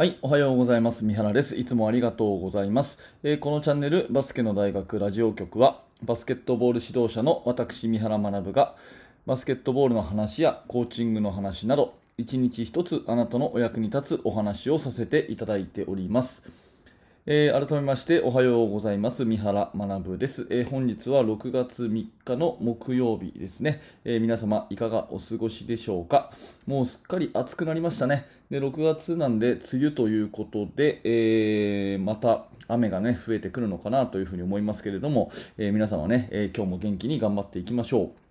はい、おはようございます。三原です。いつもありがとうございます。えーこのチャンネル、バスケの大学ラジオ局は、バスケットボール指導者の私、三原学が、バスケットボールの話やコーチングの話など、一日一つあなたのお役に立つお話をさせていただいております。えー改めましておはようございます。三原学です、えー本日は6月3日の木曜日ですね、えー皆様いかがお過ごしでしょうか？もうすっかり暑くなりましたね。で6月なんで梅雨ということで、えまた雨がね増えてくるのかなというふうに思いますけれども、え皆様ね、えー今日も元気に頑張っていきましょう。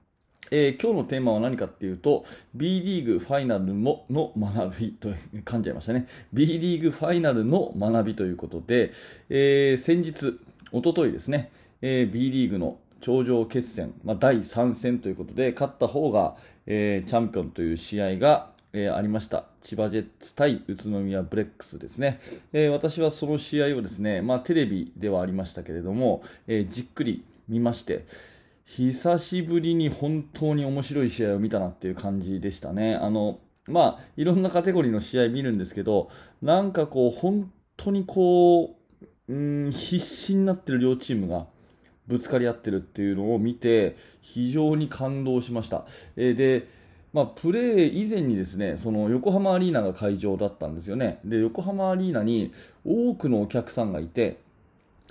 えー今日のテーマは何かっていうと B リーグファイナルもの学びと噛んじゃいましたね。B リーグファイナルの学びということで、えー先日おとといですね、えー B リーグの頂上決戦、まあ、第3戦ということで勝った方が、えーチャンピオンという試合がえーありました。千葉ジェッツ対宇都宮ブレックスですね、えー私はその試合をですね、まあ、テレビではありましたけれども、えーじっくり見まして久しぶりに本当に面白い試合を見たなっていう感じでしたね。あのまあ、いろんなカテゴリーの試合見るんですけど、なんかこう、本当にこう、うん、必死になってる両チームがぶつかり合ってるっていうのを見て、非常に感動しました。えーで、まあ、プレー以前にですね、その横浜アリーナが会場だったんですよね。で、横浜アリーナに多くのお客さんがいて、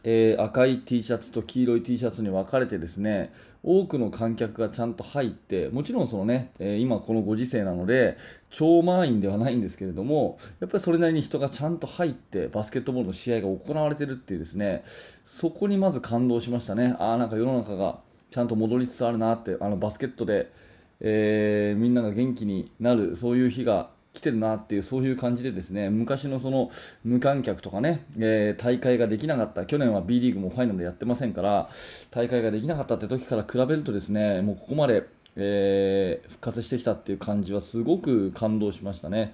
えー赤い T シャツと黄色い T シャツに分かれてですね多くの観客がちゃんと入ってもちろんそのね、えー今このご時世なので超満員ではないんですけれどもやっぱりそれなりに人がちゃんと入ってバスケットボールの試合が行われてるっていうですねそこにまず感動しましたね。ああなんか世の中がちゃんと戻りつつあるなってあのバスケットで、えーみんなが元気になるそういう日が来てるなっていうそういう感じでですね昔のその無観客とかね、えー大会ができなかった去年は B リーグもファイナルでやってませんから大会ができなかったって時から比べるとですねもうここまで、えー復活してきたっていう感じはすごく感動しましたね。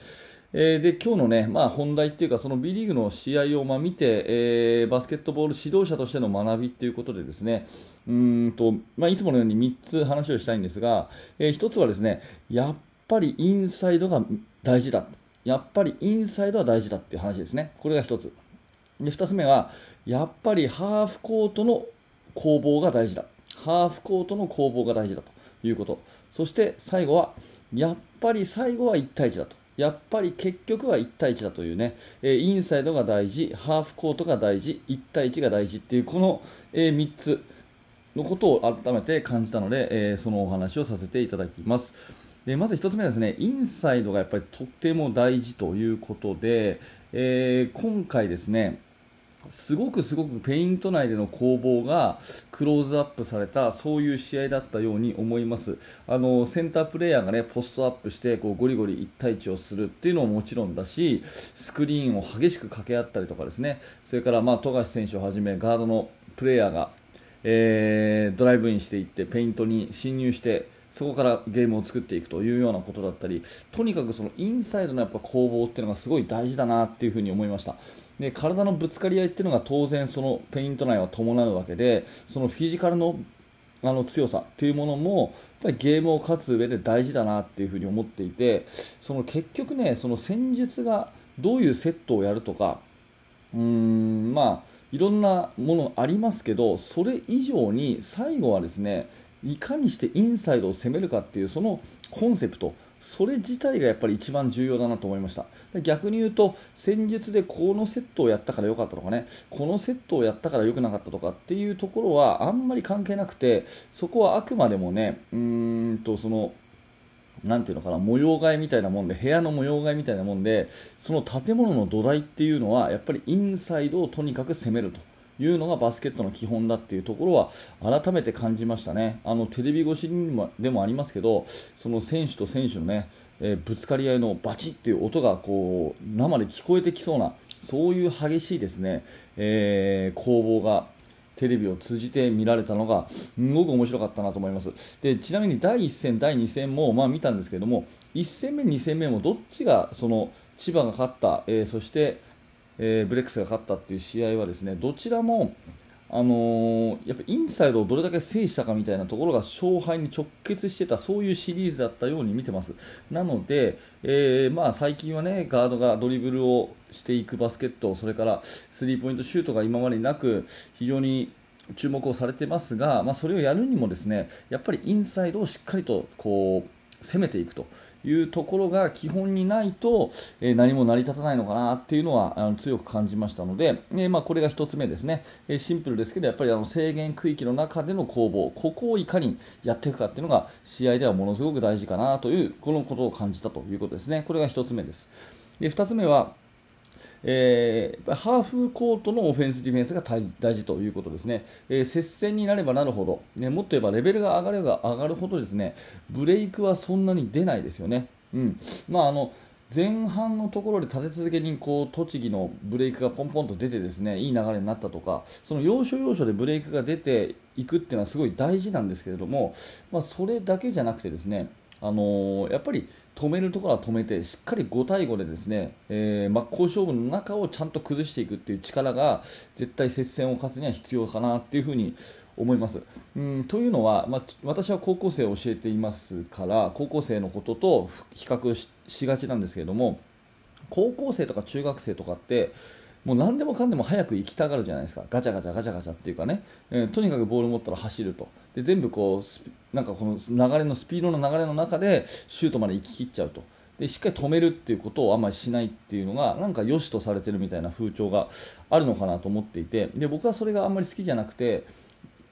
えーで今日のね、まあ、本題っていうかその B リーグの試合をま見て、えーバスケットボール指導者としての学びっていうことでですねうんと、まあ、いつものように3つ話をしたいんですが、え1つはですねやっぱりインサイドが大事だやっぱりインサイドは大事だっていう話ですね。これが1つ。で2つ目はやっぱりハーフコートの攻防が大事だ。ハーフコートの攻防が大事だということ。そして最後はやっぱり最後は1対1だと。やっぱり結局は1対1だというね、えインサイドが大事ハーフコートが大事1対1が大事っていうこの、え3つのことを改めて感じたので、えーそのお話をさせていただきます。でまず1つ目はですね、インサイドがやっぱりとっても大事ということで、えー今回ですね、すごくすごくペイント内での攻防がクローズアップされたそういう試合だったように思います。あのセンタープレーヤーが、ね、ポストアップしてこうゴリゴリ1対1をするっていうのももちろんだしスクリーンを激しく掛け合ったりとかですね。それから、まあ、富樫選手をはじめガードのプレーヤーが、えードライブインしていってペイントに侵入してそこからゲームを作っていくというようなことだったりとにかくそのインサイドのやっぱ攻防っていうのがすごい大事だなっていうふに思いました。で体のぶつかり合いっていうのが当然そのペイント内は伴うわけでそのフィジカルのあの強さっていうものもやっぱりゲームを勝つ上で大事だなっていうふに思っていてその結局ねその戦術がどういうセットをやるとかうーんまあいろんなものありますけどそれ以上に最後はですねいかにしてインサイドを攻めるかっていうそのコンセプトそれ自体がやっぱり一番重要だなと思いました。逆に言うと戦術でこのセットをやったから良かったとかね。このセットをやったから良くなかったとかっていうところはあんまり関係なくてそこはあくまでもねうーんとそのなていうのかな模様替えみたいなもんで部屋の模様替えみたいなもんでその建物の土台っていうのはやっぱりインサイドをとにかく攻めると。いうのがバスケットの基本だっていうところは改めて感じましたね。あのテレビ越しにもでもありますけどその選手と選手のね、えーぶつかり合いのバチっていう音がこう生で聞こえてきそうなそういう激しいですね、えー攻防がテレビを通じて見られたのがすごく面白かったなと思います。でちなみに第1戦、第2戦もまあ見たんですけども1戦目、2戦目もどっちがその千葉が勝った、えーそして、えーブレックスが勝ったっていう試合はですねどちらもあのー、やっぱインサイドをどれだけ制したかみたいなところが勝敗に直結してたそういうシリーズだったように見てます。なので、えー、まあ、最近はねガードがドリブルをしていくバスケットそれからスリーポイントシュートが今までなく非常に注目をされてますが、まあ、それをやるにもですねやっぱりインサイドをしっかりとこう攻めていくと。いうところが基本にないと、え、何も成り立たないのかなっていうのはあの強く感じましたので、え、まあ、これが1つ目ですね、え、シンプルですけどやっぱりあの制限区域の中での攻防。ここをいかにやっていくかっていうのが試合ではものすごく大事かなというこのことを感じたということですね。これが1つ目です。で2つ目はえー、ハーフコートのオフェンス、ディフェンスが大事ということですね、えー、接戦になればなるほど、ね、もっと言えばレベルが上がれば上がるほどですねブレイクはそんなに出ないですよね。うんまあ、あの前半のところで立て続けにこう栃木のブレイクがポンポンと出てですねいい流れになったとかその要所要所でブレイクが出ていくっていうのはすごい大事なんですけれども、まあ、それだけじゃなくてですねあのー、やっぱり止めるところは止めてしっかり5対5でですね、えー、真っ向勝負の中をちゃんと崩していくっていう力が絶対接戦を勝つには必要かなっていうふうに思います。うんというのは、まあ、私は高校生を教えていますから高校生のことと比較しがちなんですけれども高校生とか中学生とかってもう何でもかんでも早く行きたがるじゃないですか、ガチャガチャガチャガチャっていうかね、えー、とにかくボール持ったら走ると、で全部こうなんかこの流れのスピードの流れの中でシュートまで行ききっちゃうと。でしっかり止めるっていうことをあんまりしないっていうのがなんか良しとされてるみたいな風潮があるのかなと思っていて。で僕はそれがあんまり好きじゃなくて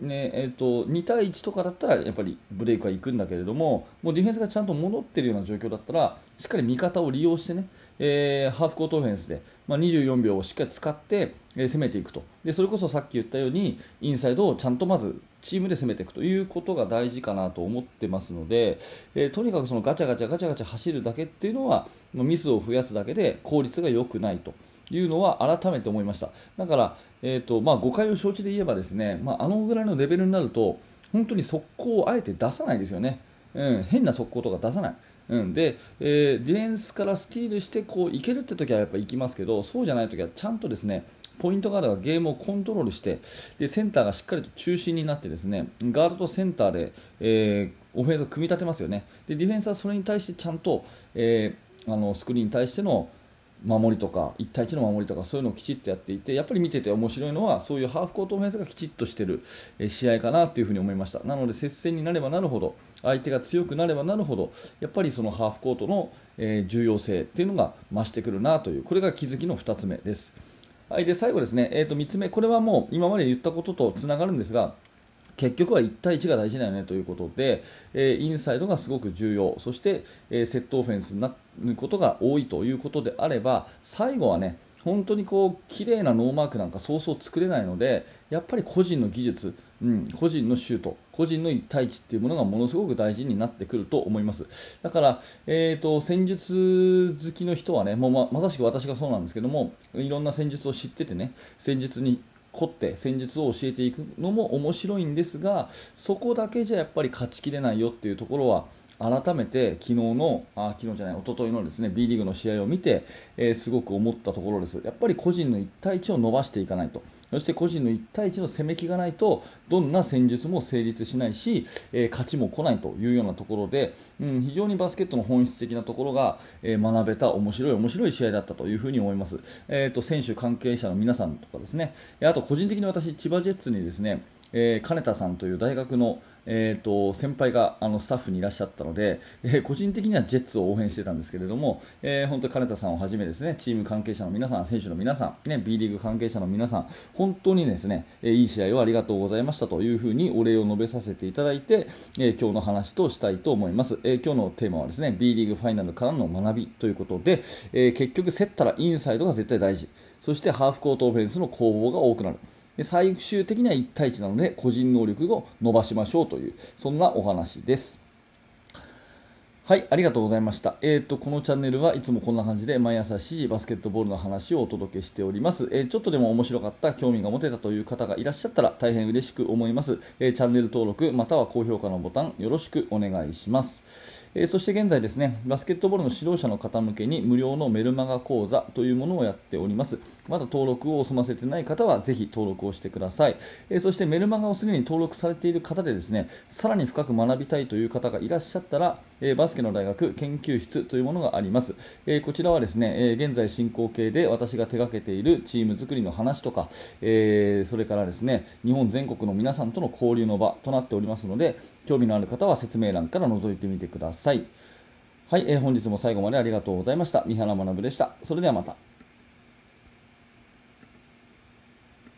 ねえーと、2対1とかだったらやっぱりブレイクは行くんだけれどももうディフェンスがちゃんと戻ってるような状況だったらしっかり味方を利用してね、えー、ハーフコートオフェンスで、まあ、24秒をしっかり使って、えー、攻めていくとでそれこそさっき言ったようにインサイドをちゃんとまずチームで攻めていくということが大事かなと思ってますので、えー、とにかくそのガチャガチャガチャガチャ走るだけっていうのはミスを増やすだけで効率が良くないと。いうのは改めて思いましただから、えーとまあ、誤解を承知で言えばですね、まあ、あのぐらいのレベルになると本当に速攻をあえて出さないですよね、うん、変な速攻とか出さない。うん、で、えー、ディフェンスからスティールしてこういけるって時はやっぱ行きますけどそうじゃない時はちゃんとですねポイントガードがゲームをコントロールしてでセンターがしっかりと中心になってですねガードとセンターで、えー、オフェンスを組み立てますよね。でディフェンスはそれに対してちゃんと、えー、あのスクリーンに対しての守りとか1対1の守りとかそういうのをきちっとやっていてやっぱり見てて面白いのはそういうハーフコートオフェンスがきちっとしている試合かなというふに思いました。なので接戦になればなるほど相手が強くなればなるほどやっぱりそのハーフコートの重要性っていうのが増してくるなというこれが気づきの2つ目です。はい、で最後ですね、えー、と3つ目。これはもう今まで言ったこととつながるんですが結局は1対1が大事だよねということで、えー、インサイドがすごく重要。そして、えー、セットオフェンスになることが多いということであれば最後はね本当にこう綺麗なノーマークなんかそうそう作れないのでやっぱり個人の技術、うん、個人のシュート個人の1対1っていうものがものすごく大事になってくると思います。だから、えーと、戦術好きの人はねもうままさしく私がそうなんですけどもいろんな戦術を知っててね戦術に凝って戦術を教えていくのも面白いんですがそこだけじゃやっぱり勝ちきれないよっていうところは改めて昨日のあ昨日じゃない一昨日のですね B リーグの試合を見て、えー、すごく思ったところです。やっぱり個人の1対1を伸ばしていかないと。そして個人の1対1の攻め気がないとどんな戦術も成立しないし、えー、勝ちも来ないというようなところで、うん、非常にバスケットの本質的なところが、えー、学べた面白い面白い試合だったというふに思います、えーと、選手関係者の皆さんとかですね。あと個人的に私千葉ジェッツにですね、え金田さんという大学のえーと、先輩があのスタッフにいらっしゃったので、えー、個人的にはジェッツを応援してたんですけれども、えー、本当金田さんをはじめですねチーム関係者の皆さん、選手の皆さん、ね、B リーグ関係者の皆さん本当にですね、えー、いい試合をありがとうございましたというふうにお礼を述べさせていただいて、えー、今日の話としたいと思います、えー、今日のテーマはですね B リーグファイナルからの学びということで、えー、結局競ったらインサイドが絶対大事。そしてハーフコートオフェンスの攻防が多くなる。で最終的には1対1なので個人能力を伸ばしましょうというそんなお話です。はい、ありがとうございました。えっ、ー、と、このチャンネルはいつもこんな感じで毎朝7時バスケットボールの話をお届けしております。えー、ちょっとでも面白かった、興味が持てたという方がいらっしゃったら大変嬉しく思います。えー、チャンネル登録または高評価のボタンよろしくお願いします。え、そして現在ですね、バスケットボールの指導者の方向けに無料のメルマガ講座というものをやっております。まだ登録を済ませてない方はぜひ登録をしてください。え、そしてメルマガをすでに登録されている方でですね、さらに深く学びたいという方がいらっしゃったら、えバスケの大学研究室というものがあります。えこちらはですね、え現在進行形で私が手掛けているチーム作りの話とか、えそれからですね、日本全国の皆さんとの交流の場となっておりますので、興味のある方は説明欄から覗いてみてください。はい、え、本日も最後までありがとうございました。三原学でした。それではまた。